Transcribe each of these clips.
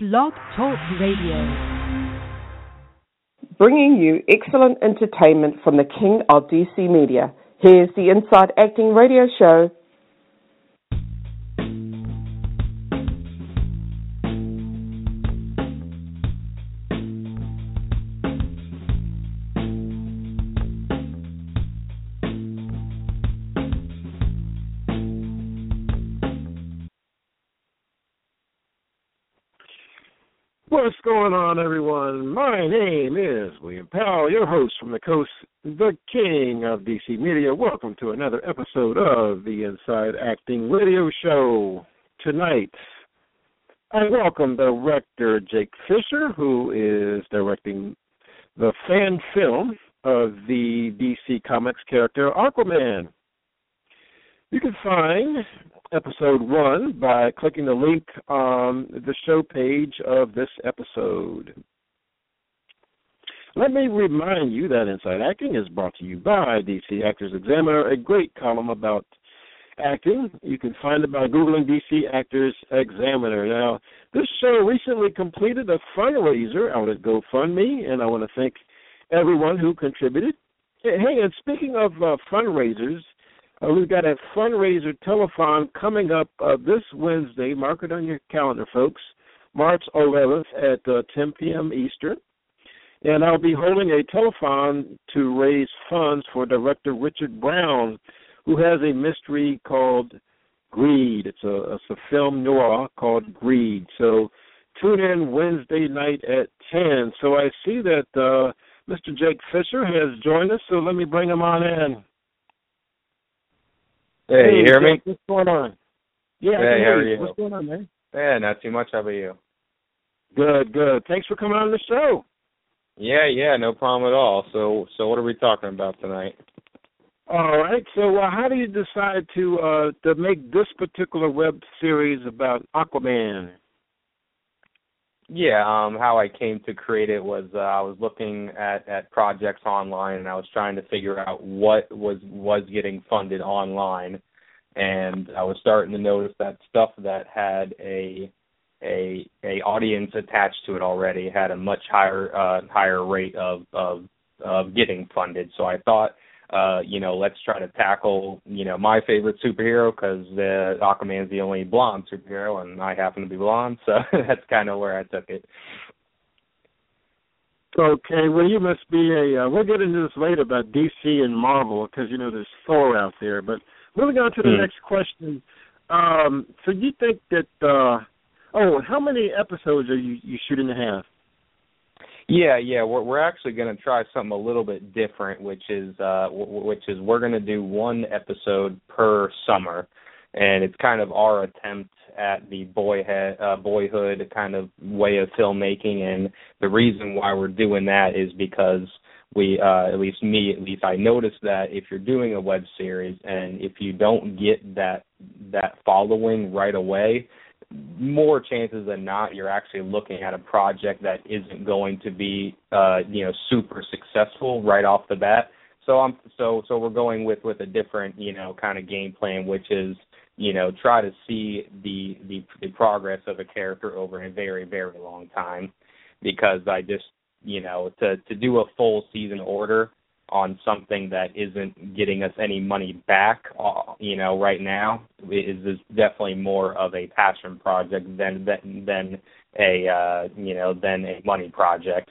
Blog Talk Radio. Bringing you excellent entertainment from the king of DC media. Here's the Inside Acting Radio Show. Going on, everyone? My name is William Powell, your host from the coast, the king of DC Media. Welcome to another episode of the Inside Acting Radio Show. Tonight, I welcome director Jake Fischer, who is directing the fan film of the DC Comics character Aquaman. You can find episode one by clicking the link on the show page of this episode. Let me remind you that Inside Acting is brought to you by DC Actors Examiner, a great column about acting. You can find it by Googling DC Actors Examiner. Now, this show recently completed a fundraiser out at GoFundMe, and I want to thank everyone who contributed. Hey, and speaking of uh, fundraisers, uh, we've got a fundraiser telethon coming up uh, this Wednesday. Mark it on your calendar, folks. March 11th at uh, 10 p.m. Eastern. And I'll be holding a telethon to raise funds for director Richard Brown, who has a mystery called Greed. It's a, it's a film noir called Greed. So tune in Wednesday night at 10. So I see that uh, Mr. Jake Fischer has joined us, so let me bring him on in. Hey, you hear me? What's going on? Yeah, I Hey, can how hear are you? What's going on, man? Yeah, not too much. How about you? Good, good. Thanks for coming on the show. Yeah, yeah, no problem at all. So, so what are we talking about tonight? All right. So, uh, how do you decide to uh, to make this particular web series about Aquaman? Yeah, um, how I came to create it was uh, I was looking at at projects online and I was trying to figure out what was was getting funded online, and I was starting to notice that stuff that had a a a audience attached to it already had a much higher uh, higher rate of of of getting funded. So I thought uh, you know, let's try to tackle, you know, my favorite superhero because uh, Aquaman's the only blonde superhero, and I happen to be blonde, so that's kind of where I took it. Okay. Well, you must be a. Uh, we'll get into this later about DC and Marvel because you know there's Thor out there. But moving on to the Hmm. next question. Um, so you think that? uh Oh, how many episodes are you you shooting to have? Yeah, yeah, we're we're actually going to try something a little bit different, which is uh w- which is we're going to do one episode per summer, and it's kind of our attempt at the boyhood uh, boyhood kind of way of filmmaking, and the reason why we're doing that is because we uh at least me at least I noticed that if you're doing a web series and if you don't get that that following right away more chances than not you're actually looking at a project that isn't going to be uh you know super successful right off the bat. So i'm so so we're going with with a different you know kind of game plan which is you know try to see the the the progress of a character over a very very long time. Because i just you know to to do a full season order on something that isn't getting us any money back, uh, you know, right now is, is definitely more of a passion project than than than a uh, you know than a money project.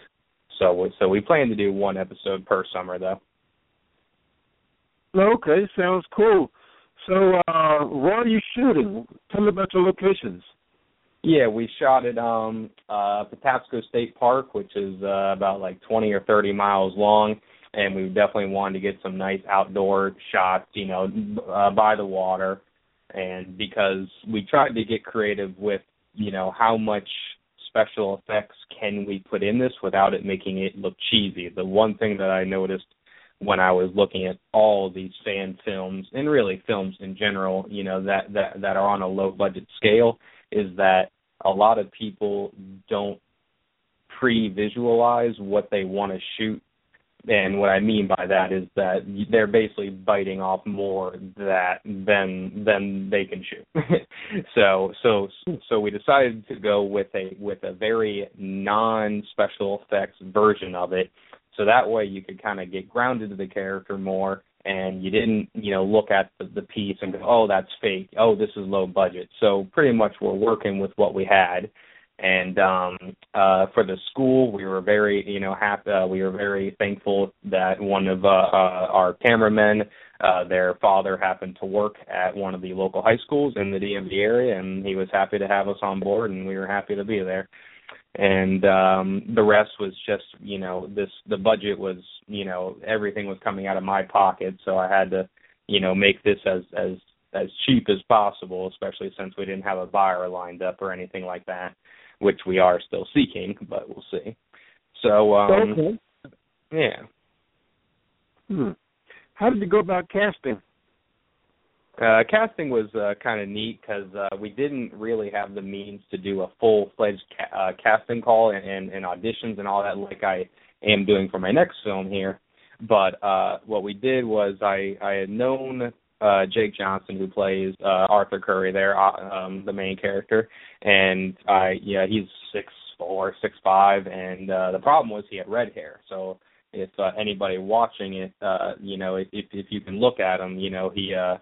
So so we plan to do one episode per summer though. Okay, sounds cool. So, uh where are you shooting? Tell me about your locations. Yeah, we shot at um uh Patapsco State Park, which is uh, about like 20 or 30 miles long, and we definitely wanted to get some nice outdoor shots, you know, uh, by the water, and because we tried to get creative with, you know, how much special effects can we put in this without it making it look cheesy. The one thing that I noticed when I was looking at all these fan films and really films in general, you know, that that that are on a low budget scale is that a lot of people don't pre-visualize what they want to shoot and what I mean by that is that they're basically biting off more that than than they can chew. so so so we decided to go with a with a very non special effects version of it, so that way you could kind of get grounded to the character more, and you didn't you know look at the, the piece and go oh that's fake oh this is low budget. So pretty much we're working with what we had and um uh for the school we were very you know happy uh, we were very thankful that one of uh, uh our cameramen uh their father happened to work at one of the local high schools in the DMV area and he was happy to have us on board and we were happy to be there. And um the rest was just you know this the budget was you know everything was coming out of my pocket so I had to you know make this as as as cheap as possible especially since we didn't have a buyer lined up or anything like that which we are still seeking, but we'll see. So, um, okay. yeah. Hmm. How did you go about casting? Uh, casting was uh, kind of neat because uh, we didn't really have the means to do a full-fledged ca- uh, casting call and, and, and auditions and all that like I am doing for my next film here. But uh, what we did was I I had known uh Jake Johnson who plays uh Arthur Curry there, uh, um the main character. And I yeah, he's six four, six five and uh the problem was he had red hair. So if uh, anybody watching it, uh, you know, if if you can look at him, you know, he uh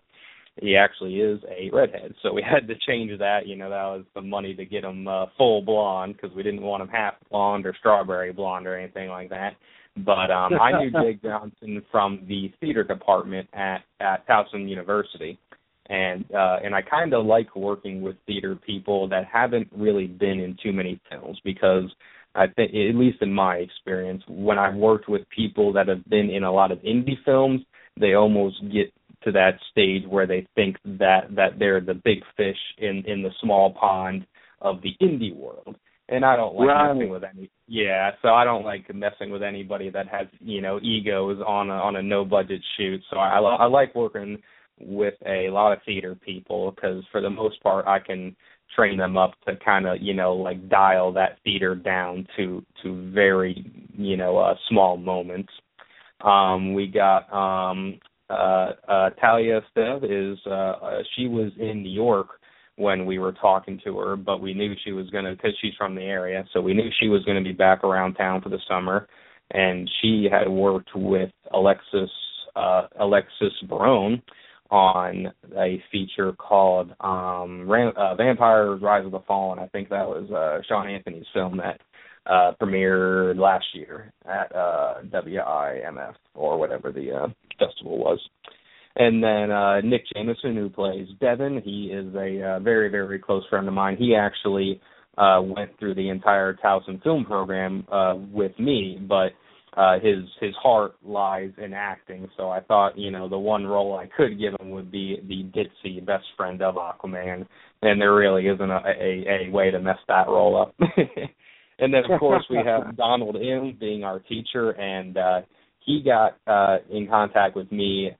he actually is a redhead. So we had to change that, you know, that was the money to get him uh, full blonde because we didn't want him half blonde or strawberry blonde or anything like that. But um I knew Jake Johnson from the theater department at at Towson University. And uh and I kind of like working with theater people that haven't really been in too many films because I think at least in my experience when I've worked with people that have been in a lot of indie films, they almost get to that stage where they think that that they're the big fish in in the small pond of the indie world and I don't like right. messing with any. Yeah, so I don't like messing with anybody that has you know egos on a on a no budget shoot. So I I like working with a lot of theater people because for the most part I can train them up to kind of you know like dial that theater down to to very you know uh small moments um we got um uh uh Talia Stev is uh, uh she was in New York when we were talking to her, but we knew she was going to because she's from the area, so we knew she was going to be back around town for the summer, and she had worked with Alexis uh, Alexis Barone on a feature called um, Ram- uh, Vampires: Rise of the Fallen. I think that was uh, Sean Anthony's film that uh, premiered last year at uh, WIMF or whatever the uh, festival was. And then uh, Nick Jameson, who plays Devin, he is a uh, very, very close friend of mine. He actually uh, went through the entire Towson film program uh, with me, but uh, his his heart lies in acting. So I thought, you know, the one role I could give him would be the ditzy best friend of Aquaman, and there really isn't a, a, a way to mess that role up. and then of course we have Donald M being our teacher, and uh, he got uh, in contact with me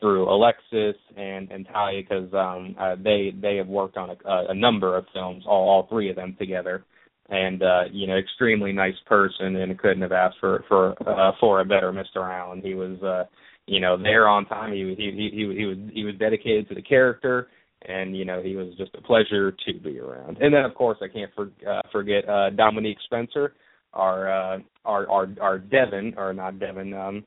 through Alexis and and Talia because um, uh, they they have worked on a, a number of films, all all three of them together, and uh, you know, extremely nice person, and couldn't have asked for for uh, for a better Mr. Allen. He was, uh, you know, there on time. He he he he was he was dedicated to the character. And you know he was just a pleasure to be around. And then of course I can't for, uh, forget uh, Dominique Spencer, our uh, our our our Devin or not Devin. Um,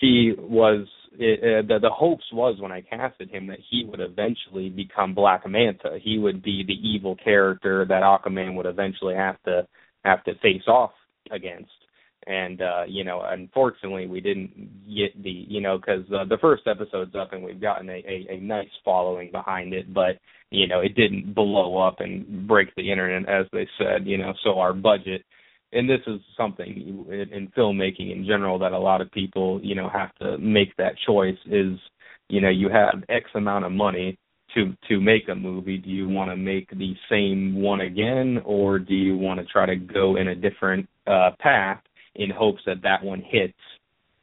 he was it, uh, the the hopes was when I casted him that he would eventually become Black Manta. He would be the evil character that Aquaman would eventually have to have to face off against. And uh, you know, unfortunately, we didn't get the you know because uh, the first episode's up and we've gotten a, a, a nice following behind it, but you know it didn't blow up and break the internet as they said. You know, so our budget and this is something in, in filmmaking in general that a lot of people you know have to make that choice is you know you have x amount of money to to make a movie. Do you want to make the same one again or do you want to try to go in a different uh path in hopes that that one hits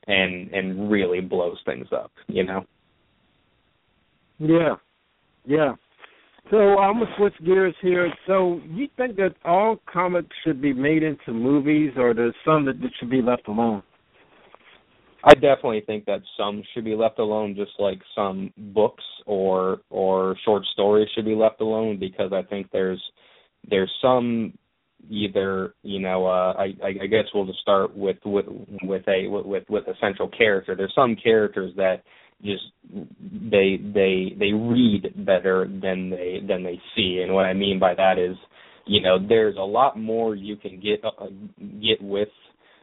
and and really blows things up you know? Yeah. Yeah so I'm gonna switch gears here. So you think that all comics should be made into movies, or there's some that, that should be left alone? I definitely think that some should be left alone, just like some books or or short stories should be left alone, because I think there's there's some either you know uh, I I guess we'll just start with with with a with with a central character. There's some characters that just they they they read better than they than they see, and what I mean by that is you know there's a lot more you can get uh, get with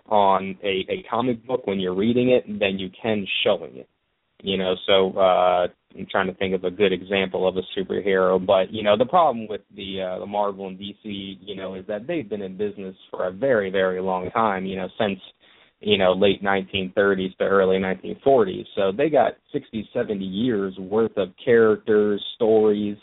on a a comic book when you're reading it than you can showing it. You know so uh i'm trying to think of a good example of a superhero but you know the problem with the uh the marvel and dc you know is that they've been in business for a very very long time you know since you know late 1930s to early 1940s so they got 60 70 years worth of characters stories.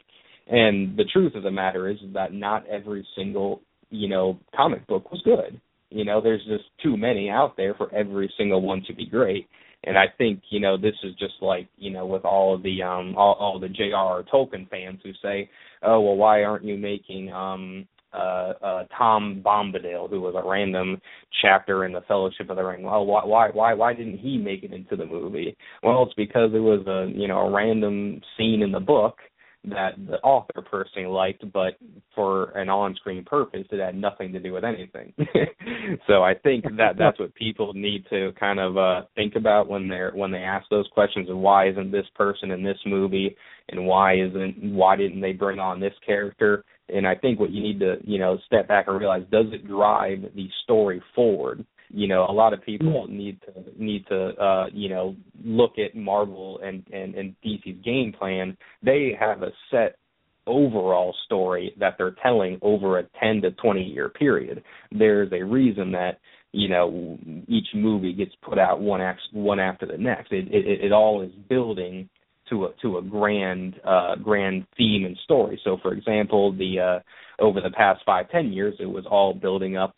And the truth of the matter is that not every single you know comic book was good. You know there's just too many out there for every single one to be great. And I think you know this is just like you know with all of the um all, all the J.R.R. Tolkien fans who say, oh well, why aren't you making um uh, uh, Tom Bombadil, who was a random chapter in the Fellowship of the Ring. Well, why, why, why, why didn't he make it into the movie? Well, it's because it was a, you know, a random scene in the book that the author personally liked, but for an on-screen purpose, it had nothing to do with anything. so I think that that's what people need to kind of uh think about when they're when they ask those questions of why isn't this person in this movie and why isn't why didn't they bring on this character? And I think what you need to you know step back and realize does it drive the story forward? you know a lot of people need to need to uh you know look at marvel and and and dc's game plan. They have a set overall story that they're telling over a 10 to 20 year period. There's a reason that you know each movie gets put out one act, one after the next. It it, it all is building to a to a grand uh grand theme and story so for example the uh over the past five ten years it was all building up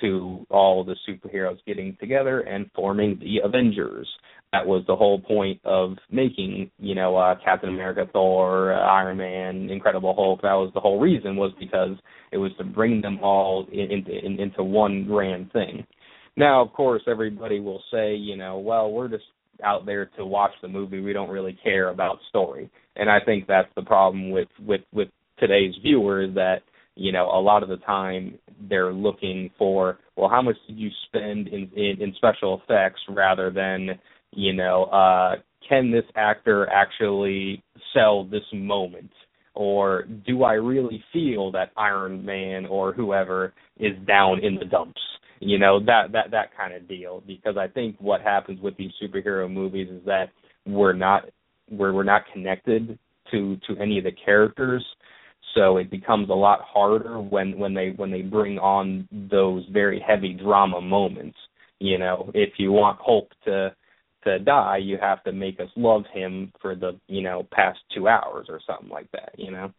to all the superheroes getting together and forming the Avengers. That was the whole point of making, you know, uh, Captain America, Thor, Iron Man, Incredible Hulk. That was the whole reason was because it was to bring them all in, in, into one grand thing. Now, of course, everybody will say, you know, well, we're just out there to watch the movie. We don't really care about story. And I think that's the problem with with with today's viewers that you know a lot of the time they're looking for well how much did you spend in in, in special effects rather than you know uh can this actor actually sell this moment or do I really feel that Iron Man or whoever is down in the dumps you know that that that kind of deal. Because I think what happens with these superhero movies is that we're not we're we're not connected to to any of the characters. So it becomes a lot harder when when they when they bring on those very heavy drama moments. You know if you want hulk to to die you have to make us love him for the you know past two hours or something like that you know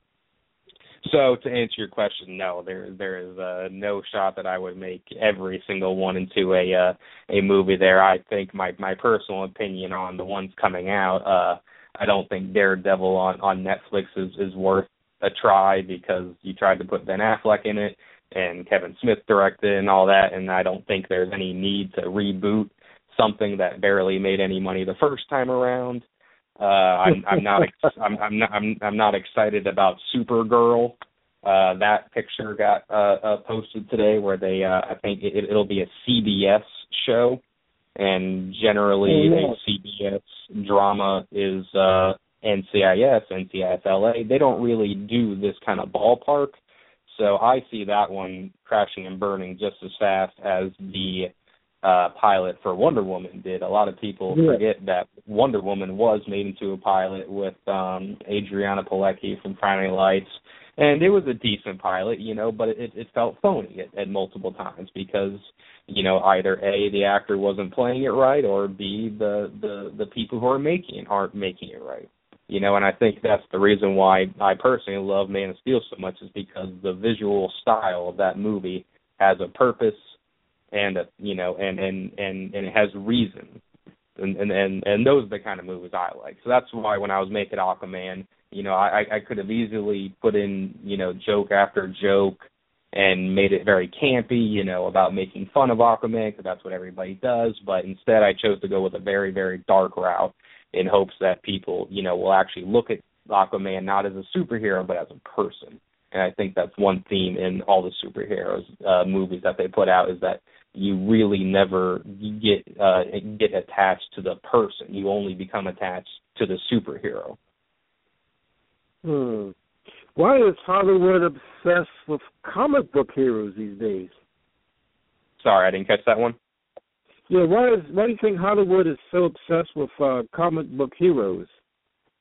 so to answer your question no there there is uh, no shot that i would make every single one into a uh, a movie there i think my my personal opinion on the ones coming out uh I don't think Daredevil on on Netflix is is worth a try because you tried to put Ben Affleck in it and Kevin Smith directed and all that, and I don't think there's any need to reboot something that barely made any money the first time around. Uh, I'm, I'm not ex- I'm, I'm not I'm, I'm not excited about Supergirl. Uh, that picture got uh, uh, posted today, where they uh, I think it, it'll be a CBS show, and generally oh, a CBS drama is uh, NCIS, NCIS LA, they don't really do this kind of ballpark. So I see that one crashing and burning just as fast as the uh pilot for Wonder Woman did. A lot of people yeah. forget that Wonder Woman was made into a pilot with um Adrianna Palicki from Friday Lights. And it was a decent pilot, you know, but it it felt phony at, at multiple times because, you know, either A, the actor wasn't playing it right or B, the the the people who are making it aren't making it right. You know, and I think that's the reason why I personally love Man of Steel so much is because the visual style of that movie has a purpose and a you know and and and and it has reason and and and, and those are the kind of movies I like. So that's why when I was making Aquaman, you know, I I could have easily put in you know joke after joke and made it very campy, you know, about making fun of Aquaman because that's what everybody does. But instead, I chose to go with a very, very dark route in hopes that people, you know, will actually look at Aquaman not as a superhero but as a person. And I think that's one theme in all the superheroes uh, movies that they put out is that you really never get uh, get attached to the person. You only become attached to the superhero. Hmm. Why is Hollywood obsessed with comic book heroes these days? Sorry, I didn't catch that one. Yeah, why is why do you think Hollywood is so obsessed with uh, comic book heroes?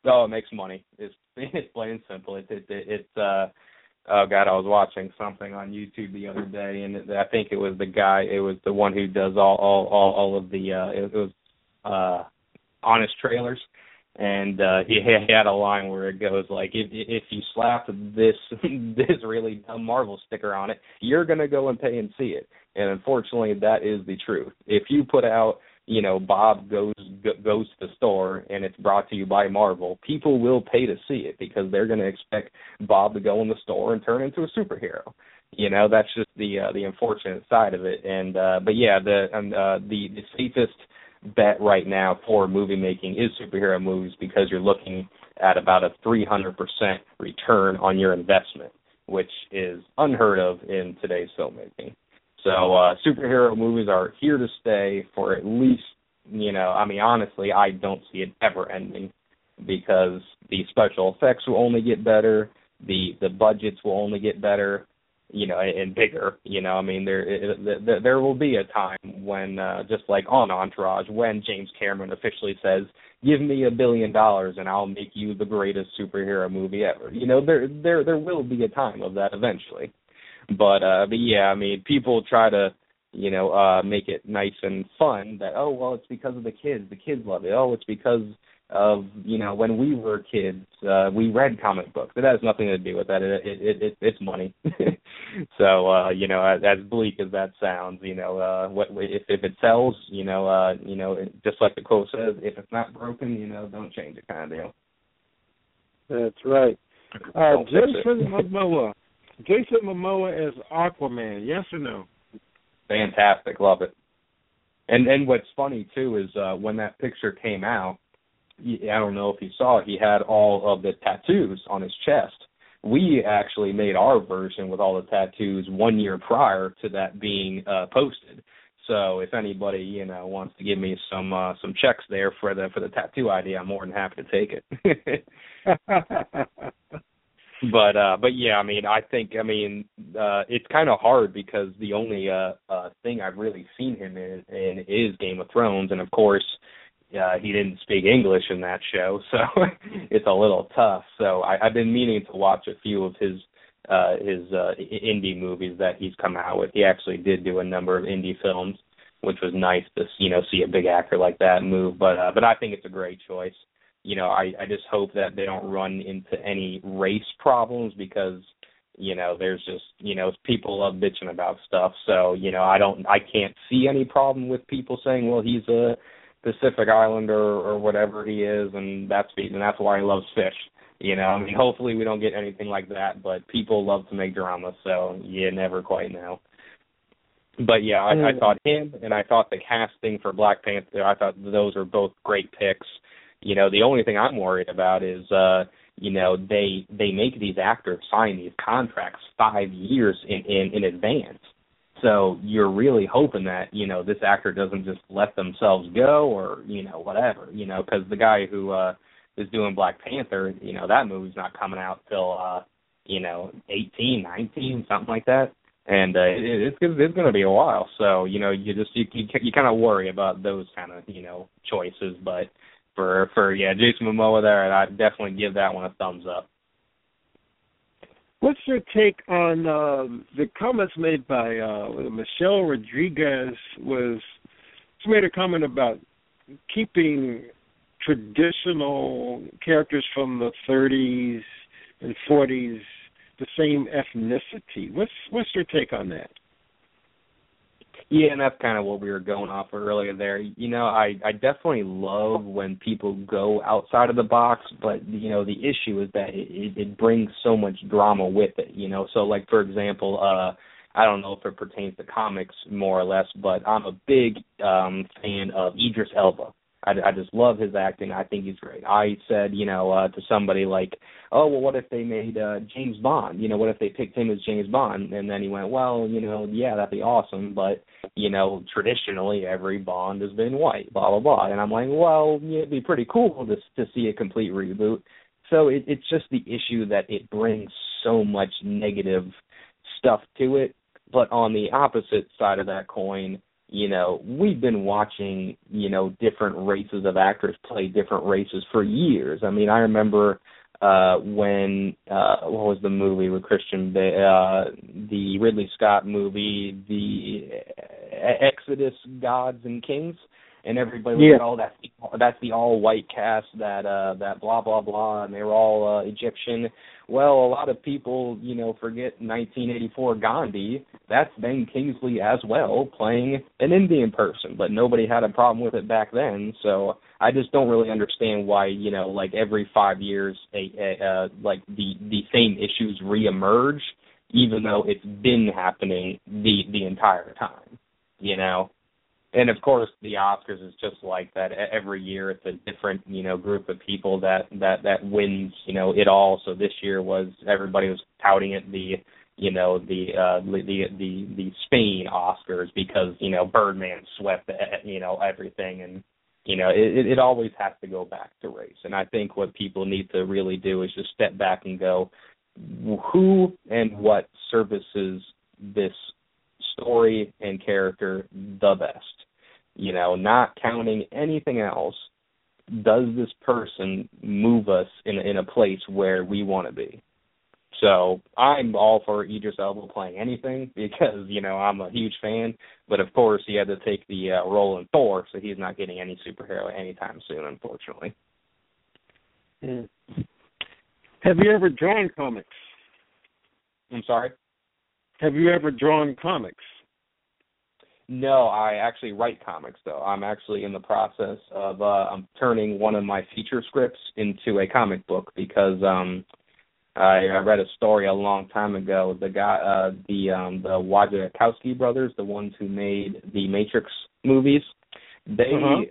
Oh, it makes money. It's it's plain and simple. It it, it it's uh oh god, I was watching something on YouTube the other day, and I think it was the guy. It was the one who does all all all, all of the. uh It, it was uh honest trailers and uh he, he had a line where it goes like if if you slap this this really dumb Marvel sticker on it, you're gonna go and pay and see it. And unfortunately, that is the truth. If you put out, you know, Bob goes goes to the store and it's brought to you by Marvel, people will pay to see it because they're gonna expect Bob to go in the store and turn into a superhero. You know, that's just the uh, the unfortunate side of it. And uh but yeah, the um, uh the the safest bet right now for movie making is superhero movies because you're looking at about a 300% return on your investment, which is unheard of in today's filmmaking. So uh superhero movies are here to stay for at least, you know, I mean honestly, I don't see it ever ending because the special effects will only get better, the the budgets will only get better, you know, and bigger. You know, I mean, there there, there will be a time when, uh, just like on Entourage, when James Cameron officially says, "Give me a billion dollars and I'll make you the greatest superhero movie ever." You know, there there there will be a time of that eventually. But uh, but yeah, I mean, people try to you know uh make it nice and fun that oh well it's because of the kids. The kids love it. Oh it's because of you know when we were kids uh we read comic books. It has nothing to do with that. It it, it, it it's money. So uh you know as, as bleak as that sounds you know uh what if if it sells you know uh you know it, just like the quote says if it's not broken you know don't change it kind of deal. That's right. Uh jason momoa jason momoa as aquaman yes or no fantastic love it and and what's funny too is uh when that picture came out I don't know if you saw it, he had all of the tattoos on his chest. We actually made our version with all the tattoos one year prior to that being uh, posted. So if anybody you know wants to give me some uh, some checks there for the for the tattoo idea, I'm more than happy to take it. but uh but yeah, I mean I think I mean uh it's kind of hard because the only uh uh thing I've really seen him in, in is Game of Thrones and of course uh, he didn't speak English in that show, so it's a little tough. So I, I've been meaning to watch a few of his uh, his uh, indie movies that he's come out with. He actually did do a number of indie films, which was nice to you know see a big actor like that move. But uh, but I think it's a great choice. You know, I I just hope that they don't run into any race problems because you know there's just you know people love bitching about stuff so you know i don't i can't see any problem with people saying well he's a Pacific Islander or whatever he is, and that's and that's why he loves fish. You know, I mean, hopefully we don't get anything like that, but people love to make drama, so you never quite know. But yeah, I, I mm. thought him and I thought the casting for Black Panther. I thought those are both great picks. You know, the only thing I'm worried about is, uh, you know, they they make these actors sign these contracts five years in in, in advance. So you're really hoping that you know this actor doesn't just let themselves go, or you know whatever, you know, because the guy who uh is doing Black Panther, you know that movie's not coming out till uh you know eighteen, nineteen, something like that, and uh, it, it's it's going to be a while. So you know you just you you, you kind of worry about those kind of you know choices, but for for yeah Jason Momoa there, and I'd definitely give that one a thumbs up. What's your take on um, the comments made by uh, Michelle Rodriguez? Was she made a comment about keeping traditional characters from the 30s and 40s the same ethnicity. What's what's your take on that? Yeah, and that's kind of what we were going off of earlier there. You know, I I definitely love when people go outside of the box, but you know, the issue is that it, it brings so much drama with it. You know, so like for example, uh, I don't know if it pertains to comics more or less, but I'm a big um fan of Idris Elba. I, I just love his acting. I think he's great. I said, you know, uh, to somebody like, "Oh, well, what if they made uh, James Bond? You know, what if they picked him as James Bond?" And then he went, "Well, you know, yeah, that'd be awesome, but you know, traditionally every Bond has been white, blah blah blah." And I'm like, "Well, yeah, it'd be pretty cool to to see a complete reboot." So it, it's just the issue that it brings so much negative stuff to it. But on the opposite side of that coin, you know, we've been watching, you know, different races of actors play different races for years. I mean, I remember uh when uh what was the movie with Christian uh the Ridley Scott movie, the Exodus Gods and Kings and everybody was yeah. like, "Oh, that's the, that's the all white cast that uh that blah blah blah," and they were all uh, Egyptian. Well, a lot of people, you know, forget 1984 Gandhi. That's Ben Kingsley as well, playing an Indian person, but nobody had a problem with it back then. So I just don't really understand why, you know, like every five years, a, a uh, like the the same issues reemerge, even though it's been happening the the entire time. You know, and of course the Oscars is just like that. Every year it's a different, you know, group of people that that that wins, you know, it all. So this year was everybody was touting it the, you know, the uh the the the Spain Oscars because you know Birdman swept, you know, everything and. You know, it, it always has to go back to race, and I think what people need to really do is just step back and go, who and what services this story and character the best. You know, not counting anything else, does this person move us in in a place where we want to be? So I'm all for Idris Elba playing anything because you know I'm a huge fan. But of course, he had to take the uh, role in Thor, so he's not getting any superhero anytime soon, unfortunately. Mm. Have you ever drawn comics? I'm sorry. Have you ever drawn comics? No, I actually write comics though. I'm actually in the process of uh I'm turning one of my feature scripts into a comic book because um I, I read a story a long time ago. The guy uh the um the Wachowski brothers, the ones who made the Matrix movies, they uh-huh.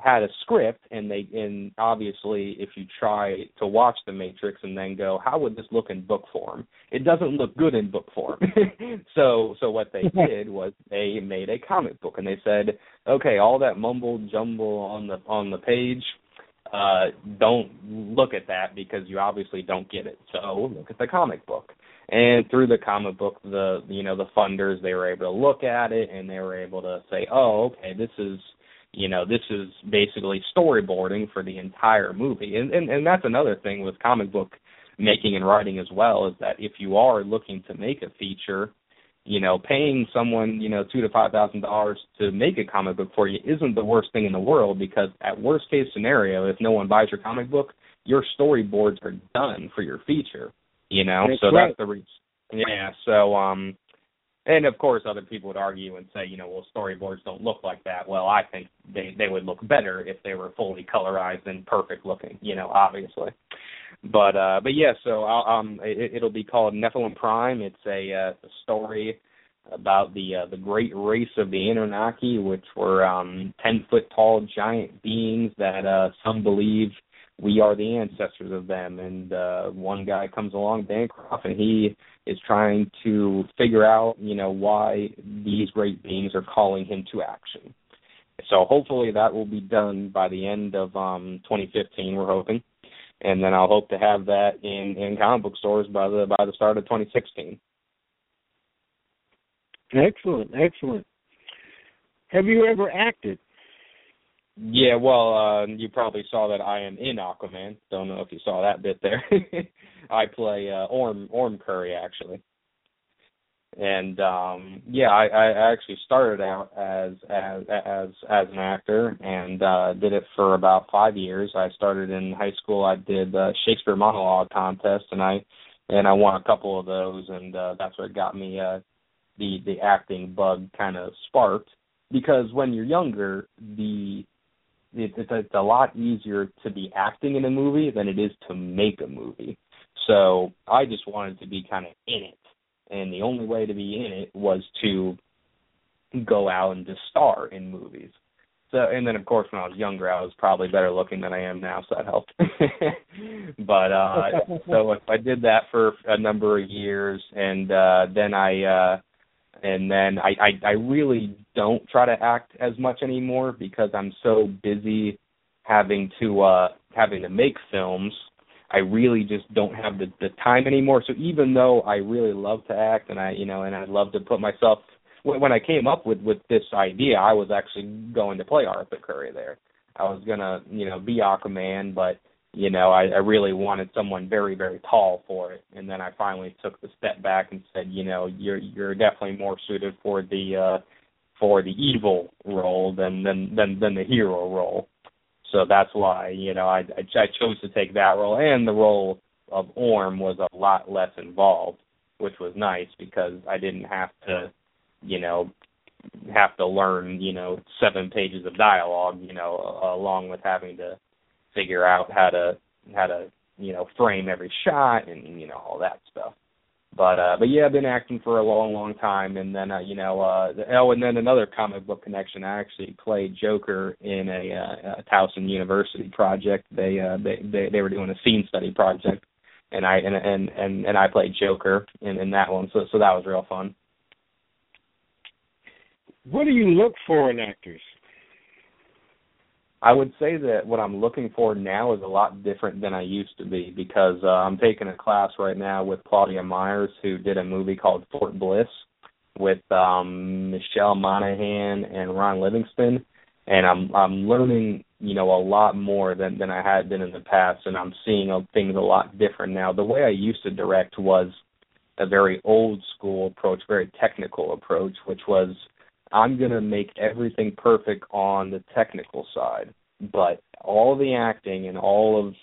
had a script and they and obviously if you try to watch the matrix and then go how would this look in book form it doesn't look good in book form so so what they did was they made a comic book and they said okay all that mumble jumble on the on the page uh don't look at that because you obviously don't get it. So look at the comic book. And through the comic book the you know the funders they were able to look at it and they were able to say oh okay this is you know this is basically storyboarding for the entire movie. And, and and that's another thing with comic book making and writing as well is that if you are looking to make a feature you know paying someone you know two to five thousand dollars to make a comic book for you isn't the worst thing in the world because at worst case scenario if no one buys your comic book your storyboards are done for your feature you know that's so right. that's the reason yeah so um and of course, other people would argue and say, you know, well, storyboards don't look like that. Well, I think they they would look better if they were fully colorized and perfect looking. You know, obviously. But uh, but yeah, so I'll, um, it, it'll be called Nephilim Prime. It's a, uh, a story about the uh, the great race of the Anunnaki, which were um, ten foot tall giant beings that uh, some believe we are the ancestors of them. And uh, one guy comes along, Bancroft, and he is trying to figure out, you know, why these great beings are calling him to action. So hopefully that will be done by the end of um 2015. We're hoping, and then I'll hope to have that in in comic book stores by the by the start of 2016. Excellent, excellent. Have you ever acted? Yeah, well, uh, you probably saw that I am in Aquaman. Don't know if you saw that bit there. I play uh, Orm Orm Curry actually, and um, yeah, I, I actually started out as as as as an actor and uh, did it for about five years. I started in high school. I did uh, Shakespeare monologue contest, and I and I won a couple of those, and uh, that's what got me uh, the the acting bug kind of sparked because when you're younger, the it, it's, it's a lot easier to be acting in a movie than it is to make a movie. So I just wanted to be kind of in it, and the only way to be in it was to go out and just star in movies. So, and then of course when I was younger, I was probably better looking than I am now, so that helped. but uh so I did that for a number of years, and uh then I uh and then I, I I really don't try to act as much anymore because I'm so busy having to uh having to make films. I really just don't have the the time anymore. So even though I really love to act and I you know and I love to put myself when I came up with with this idea, I was actually going to play Arthur Curry there. I was gonna, you know, be Aquaman, but you know, I, I really wanted someone very, very tall for it. And then I finally took the step back and said, you know, you're you're definitely more suited for the uh for the evil role than than than, than the hero role. So that's why, you know, I I chose to take that role and the role of Orm was a lot less involved, which was nice because I didn't have to you know, have to learn, you know, seven pages of dialogue, you know, along with having to figure out how to how to, you know, frame every shot and you know all that stuff. But uh but yeah, I've been acting for a long long time and then uh you know uh oh and then another comic book connection I actually played Joker in a uh a Towson University project. They uh they they they were doing a scene study project and I and and and, and I played Joker in in that one. So so that was real fun. What do you look for in actors? I would say that what I'm looking for now is a lot different than I used to be because uh, I'm taking a class right now with Claudia Myers, who did a movie called Fort Bliss with um Michelle Monaghan and Ron Livingston, and I'm I'm learning you know a lot more than than I had been in the past, and I'm seeing things a lot different now. The way I used to direct was a very old school approach, very technical approach, which was I'm going to make everything perfect on the technical side, but all the acting and all of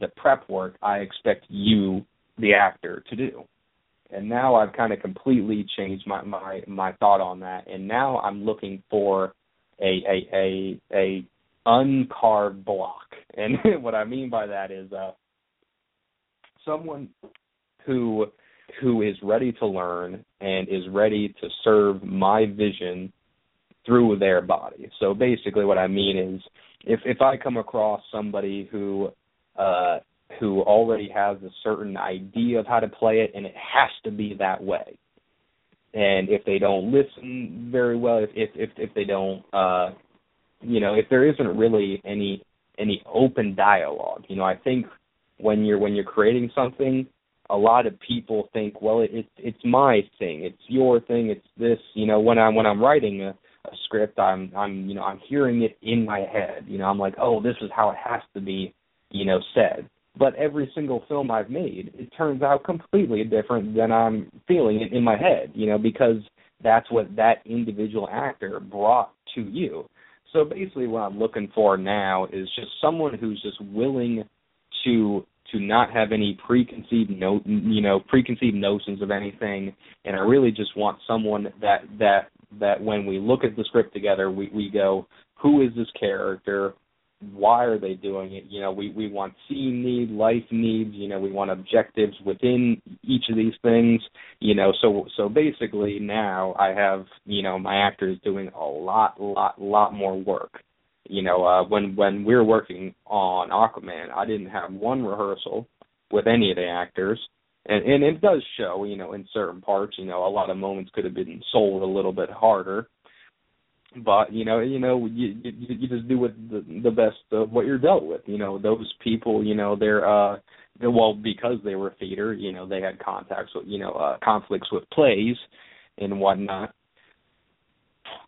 the prep work I expect you, the actor, to do. And now I've kind of completely changed my my my thought on that, and now I'm looking for a a a a uncarved block. And what I mean by that is uh someone who who is ready to learn and is ready to serve my vision through their body. So basically what I mean is if if I come across somebody who uh who already has a certain idea of how to play it and it has to be that way. And if they don't listen very well, if if if, if they don't uh you know, if there isn't really any any open dialogue, you know, I think when you're when you're creating something, a lot of people think, well, it, it's it's my thing, it's your thing, it's this. You know, when I'm when I'm writing a, a script, I'm I'm you know I'm hearing it in my head. You know, I'm like, oh, this is how it has to be, you know, said. But every single film I've made, it turns out completely different than I'm feeling it in my head. You know, because that's what that individual actor brought to you. So basically, what I'm looking for now is just someone who's just willing to to not have any preconceived no you know preconceived notions of anything and I really just want someone that that that when we look at the script together, we we go, who is this character? Why are they doing it? You know, we we want scene need, life needs. You know, we want objectives within each of these things. You know, so so basically now I have you know my actors doing a lot lot lot more work. You know, uh, when when we we're working on Aquaman, I didn't have one rehearsal with any of the actors and and it does show, you know, in certain parts, you know, a lot of moments could have been sold a little bit harder. But you know, you know, you you, you just do with the, the best of what you're dealt with. You know, those people, you know, they're uh, well because they were theater, you know, they had contacts with, you know, uh, conflicts with plays and whatnot.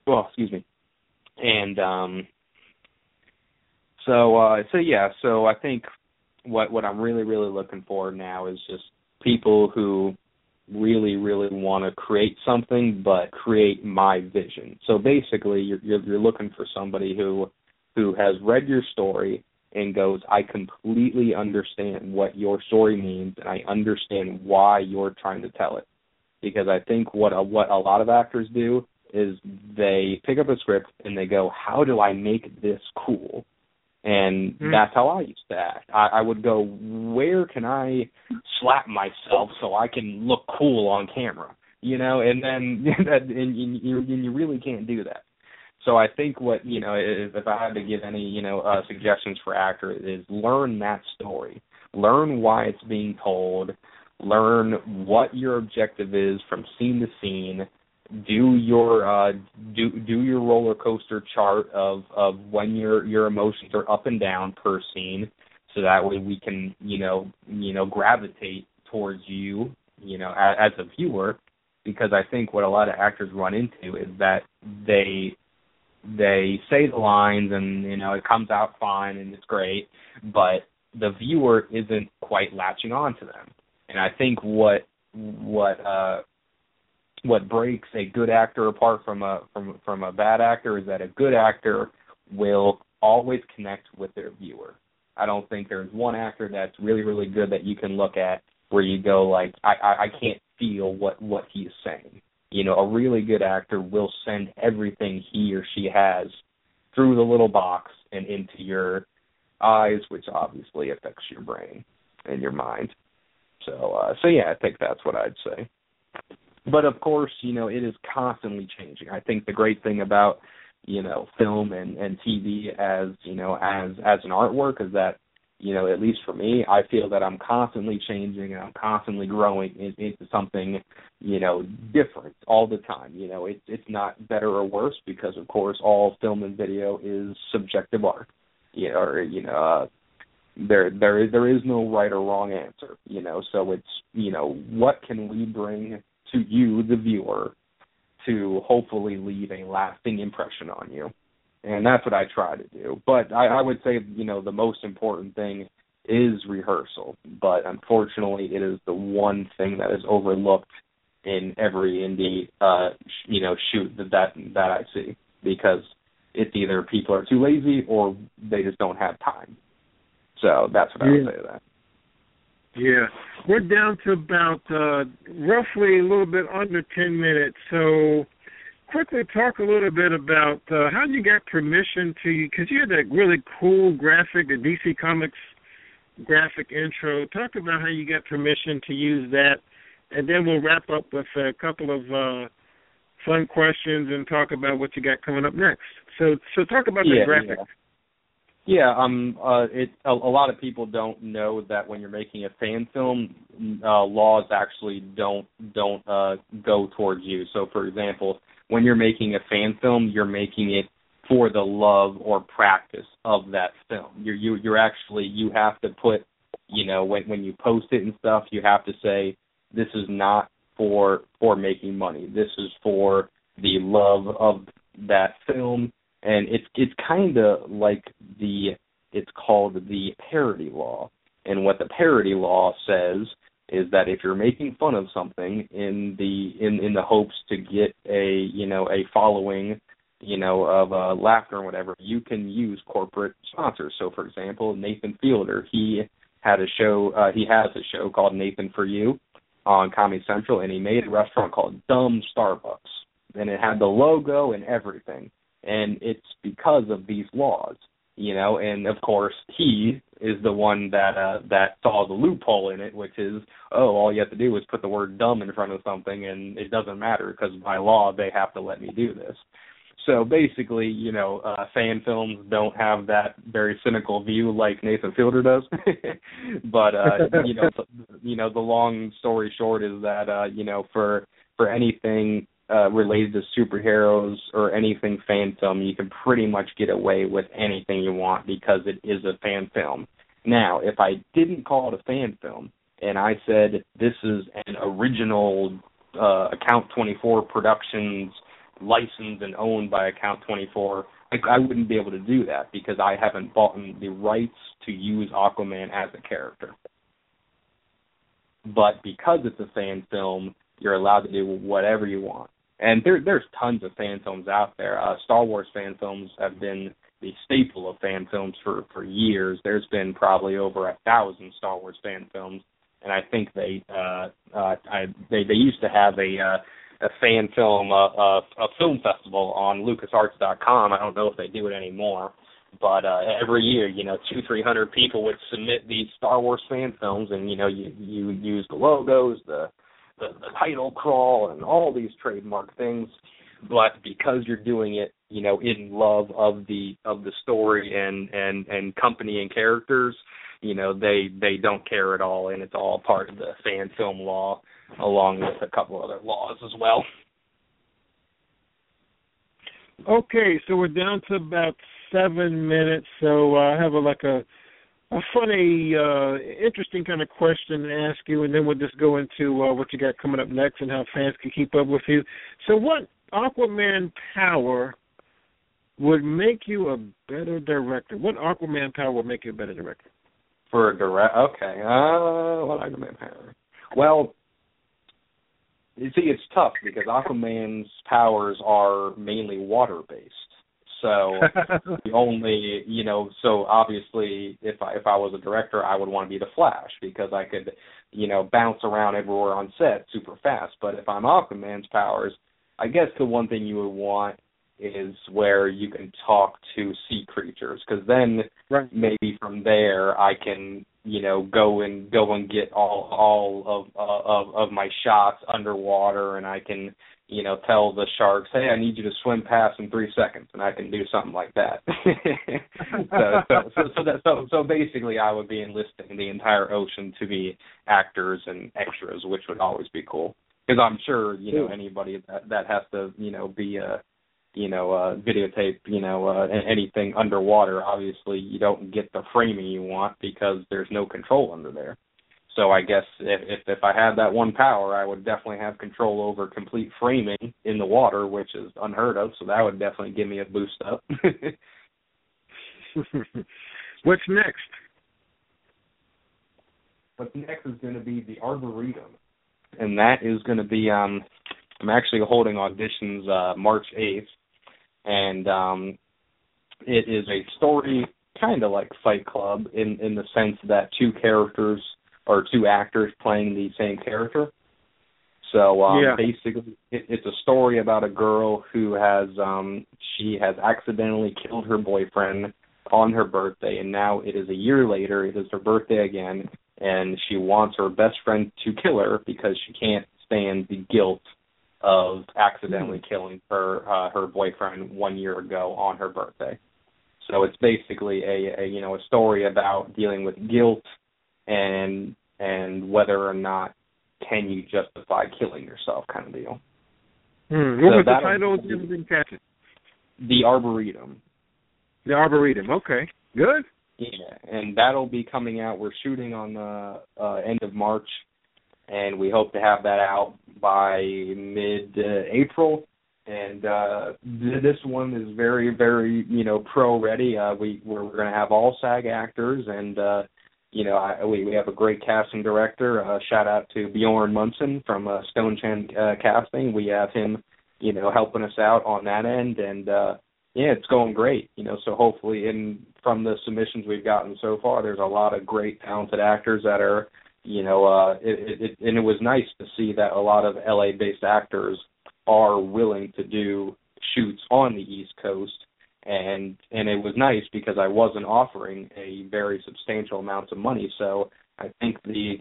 Well, excuse me, and um, so uh, so yeah, so I think what what I'm really really looking for now is just people who really really want to create something but create my vision so basically you're, you're you're looking for somebody who who has read your story and goes i completely understand what your story means and i understand why you're trying to tell it because I think what a, what a lot of actors do is they pick up a script and they go, "How do I make this cool?" And mm. that's how I used to act. I, I would go, "Where can I slap myself so I can look cool on camera?" You know, and then and, and, you, and you really can't do that. So I think what you know, if, if I had to give any you know uh, suggestions for actors, is learn that story, learn why it's being told, learn what your objective is from scene to scene, do your uh, do do your roller coaster chart of of when your your emotions are up and down per scene, so that way we can you know you know gravitate towards you you know as, as a viewer, because I think what a lot of actors run into is that they they say the lines and you know it comes out fine and it's great, but the viewer isn't quite latching on to them. And I think what what uh what breaks a good actor apart from a from from a bad actor is that a good actor will always connect with their viewer. I don't think there's one actor that's really really good that you can look at where you go like I I, I can't feel what what he's saying you know, a really good actor will send everything he or she has through the little box and into your eyes, which obviously affects your brain and your mind. So, uh, so yeah, I think that's what I'd say. But of course, you know, it is constantly changing. I think the great thing about you know film and and TV as you know as as an artwork is that you know, at least for me, I feel that I'm constantly changing and I'm constantly growing into something, you know, different all the time. You know, it's it's not better or worse because, of course, all film and video is subjective art. You know, or you know, uh, there there is there is no right or wrong answer. You know, so it's you know, what can we bring to you, the viewer, to hopefully leave a lasting impression on you and that's what I try to do. But I, I would say, you know, the most important thing is rehearsal. But unfortunately, it is the one thing that is overlooked in every indie, uh, you know, shoot that that that I see because it's either people are too lazy or they just don't have time. So that's what I would say to that. Yeah, we're down to about uh, roughly a little bit under ten minutes. So quickly talk a little bit about uh, how you got permission to because you had that really cool graphic, the DC Comics graphic intro. Talk about how you got permission to use that, and then we'll wrap up with a couple of uh, fun questions and talk about what you got coming up next. So, so talk about yeah, the graphic. Yeah. Yeah, um, uh, it a, a lot of people don't know that when you're making a fan film, uh, laws actually don't don't uh, go towards you. So, for example, when you're making a fan film, you're making it for the love or practice of that film. You're you you're actually you have to put you know when when you post it and stuff, you have to say this is not for for making money. This is for the love of that film, and it's it's kind of like the it's called the parody law. And what the parody law says is that if you're making fun of something in the in in the hopes to get a you know a following you know of uh, laughter or whatever, you can use corporate sponsors. So for example, Nathan Fielder, he had a show uh, he has a show called Nathan for You on Comedy Central, and he made a restaurant called Dumb Starbucks, and it had the logo and everything, and it's because of these laws you know, and of course he is the one that uh that saw the loophole in it, which is oh, all you have to do is put the word dumb in front of something and it doesn't matter because by law they have to let me do this. So basically, you know, uh fan films don't have that very cynical view like Nathan Fielder does. but uh you know, you know, the long story short is that uh you know, for for anything uh, related to superheroes or anything fan film, you can pretty much get away with anything you want because it is a fan film. Now, if I didn't call it a fan film and I said this is an original uh, Account 24 Productions licensed and owned by Account 24, I, I wouldn't be able to do that because I haven't bought the rights to use Aquaman as a character. But because it's a fan film, you're allowed to do whatever you want. And there there's tons of fan films out there. Uh, Star Wars fan films have been the staple of fan films for for years. There's been probably over a thousand Star Wars fan films, and I think they uh, uh, I, they they used to have a uh, a fan film uh, uh, a film festival on LucasArts.com. I don't know if they do it anymore, but uh, every year, you know, two three hundred people would submit these Star Wars fan films, and you know, you you use the logos, the the, the title crawl, and all these trademark things. But because you're doing it, you know, in love of the of the story and and and company and characters, you know, they they don't care at all, and it's all part of the fan film law, along with a couple other laws as well. Okay, so we're down to about seven minutes. So uh, I have a, like a a funny, uh, interesting kind of question to ask you, and then we'll just go into uh, what you got coming up next and how fans can keep up with you. So, what Aquaman power would make you a better director? What Aquaman power would make you a better director? For a direct, okay. Uh, what Aquaman power? Well, you see, it's tough because Aquaman's powers are mainly water based. So the only, you know, so obviously, if I if I was a director, I would want to be the Flash because I could, you know, bounce around everywhere on set super fast. But if I'm Aquaman's powers, I guess the one thing you would want is where you can talk to sea creatures because then right. maybe from there I can you know go and go and get all all of uh, of of my shots underwater and I can you know tell the sharks hey I need you to swim past in 3 seconds and I can do something like that. So, so so so that so so basically I would be enlisting the entire ocean to be actors and extras which would always be cool. Because I'm sure you know anybody that that has to you know be a you know, uh, videotape, you know, uh, anything underwater, obviously you don't get the framing you want because there's no control under there. So I guess if, if if I had that one power, I would definitely have control over complete framing in the water, which is unheard of. So that would definitely give me a boost up. What's next? What's next is going to be the Arboretum, and that is going to be um I'm actually holding auditions uh March 8th and um, it is a story kind of like Fight Club in in the sense that two characters or two actors playing the same character. So um, yeah. basically, it, it's a story about a girl who has um, she has accidentally killed her boyfriend on her birthday, and now it is a year later. It is her birthday again, and she wants her best friend to kill her because she can't stand the guilt of accidentally Hmm. killing her uh, her boyfriend one year ago on her birthday. So it's basically a, a you know a story about dealing with guilt and and whether or not can you justify killing yourself kind of deal. Hmm. What So was the title? be- Jim didn't catch it. The Arboretum. The Arboretum. Okay, good. Yeah, and that'll be coming out. We're shooting on the uh, end of March, and we hope to have that out by mid uh, April. And uh, th- this one is very, very, you know, pro ready. Uh, we we're, we're going to have all SAG actors, and uh, you know, I, we we have a great casting director. Uh, shout out to Bjorn Munson from uh, Stone Chan uh, Casting. We have him, you know, helping us out on that end, and uh, yeah, it's going great. You know, so hopefully, in from the submissions we've gotten so far, there's a lot of great talented actors that are, you know, uh, it, it, and it was nice to see that a lot of LA-based actors are willing to do shoots on the East Coast, and and it was nice because I wasn't offering a very substantial amount of money, so I think the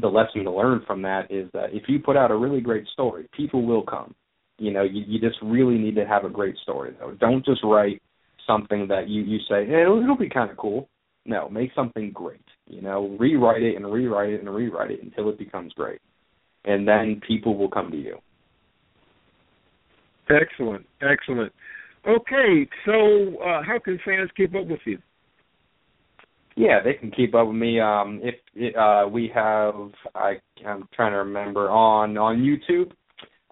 the lesson to learn from that is that if you put out a really great story, people will come. You know, you, you just really need to have a great story though. Don't just write something that you you say hey, it'll, it'll be kind of cool. No, make something great. You know, rewrite it and rewrite it and rewrite it until it becomes great, and then people will come to you. Excellent, excellent. Okay, so uh, how can fans keep up with you? Yeah, they can keep up with me. Um, if uh, we have, I, I'm trying to remember on on YouTube.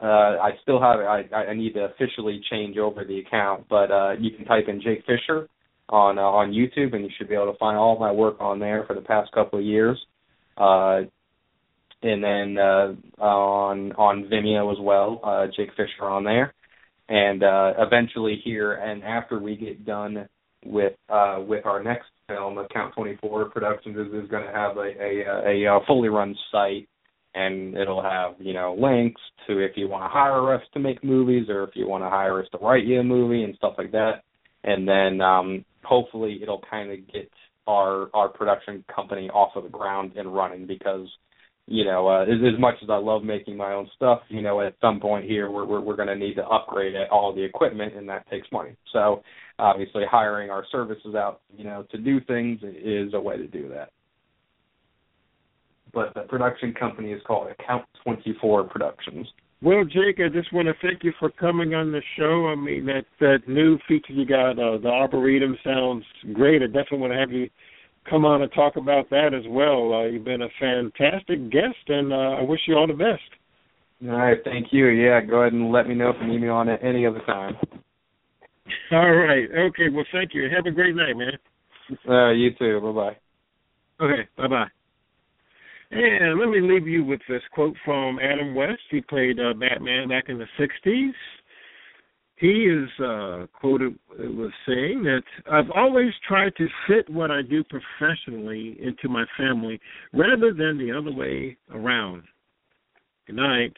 Uh, I still have. I I need to officially change over the account, but uh, you can type in Jake Fischer on uh, on YouTube, and you should be able to find all my work on there for the past couple of years. Uh, and then uh, on on Vimeo as well, uh, Jake Fischer on there, and uh, eventually here and after we get done with uh, with our next film, Account 24 Productions is, is going to have a, a, a, a fully run site, and it'll have you know links to if you want to hire us to make movies or if you want to hire us to write you a movie and stuff like that. And then um, hopefully it'll kind of get our our production company off of the ground and running because you know, uh, as, as much as I love making my own stuff, you know, at some point here we're we're, we're going to need to upgrade all the equipment, and that takes money. So, obviously, hiring our services out, you know, to do things is a way to do that. But the production company is called Account Twenty Four Productions. Well, Jake, I just want to thank you for coming on the show. I mean, that that new feature you got, uh, the Arboretum, sounds great. I definitely want to have you come on and talk about that as well. Uh, you've been a fantastic guest, and uh, I wish you all the best. All right, thank you. Yeah, go ahead and let me know if you need me on it any other time. All right. Okay. Well, thank you. Have a great night, man. Uh, you too. Bye bye. Okay. Bye bye. And let me leave you with this quote from Adam West. He played uh, Batman back in the '60s he is uh, quoted was saying that I've always tried to fit what I do professionally into my family rather than the other way around. Good night.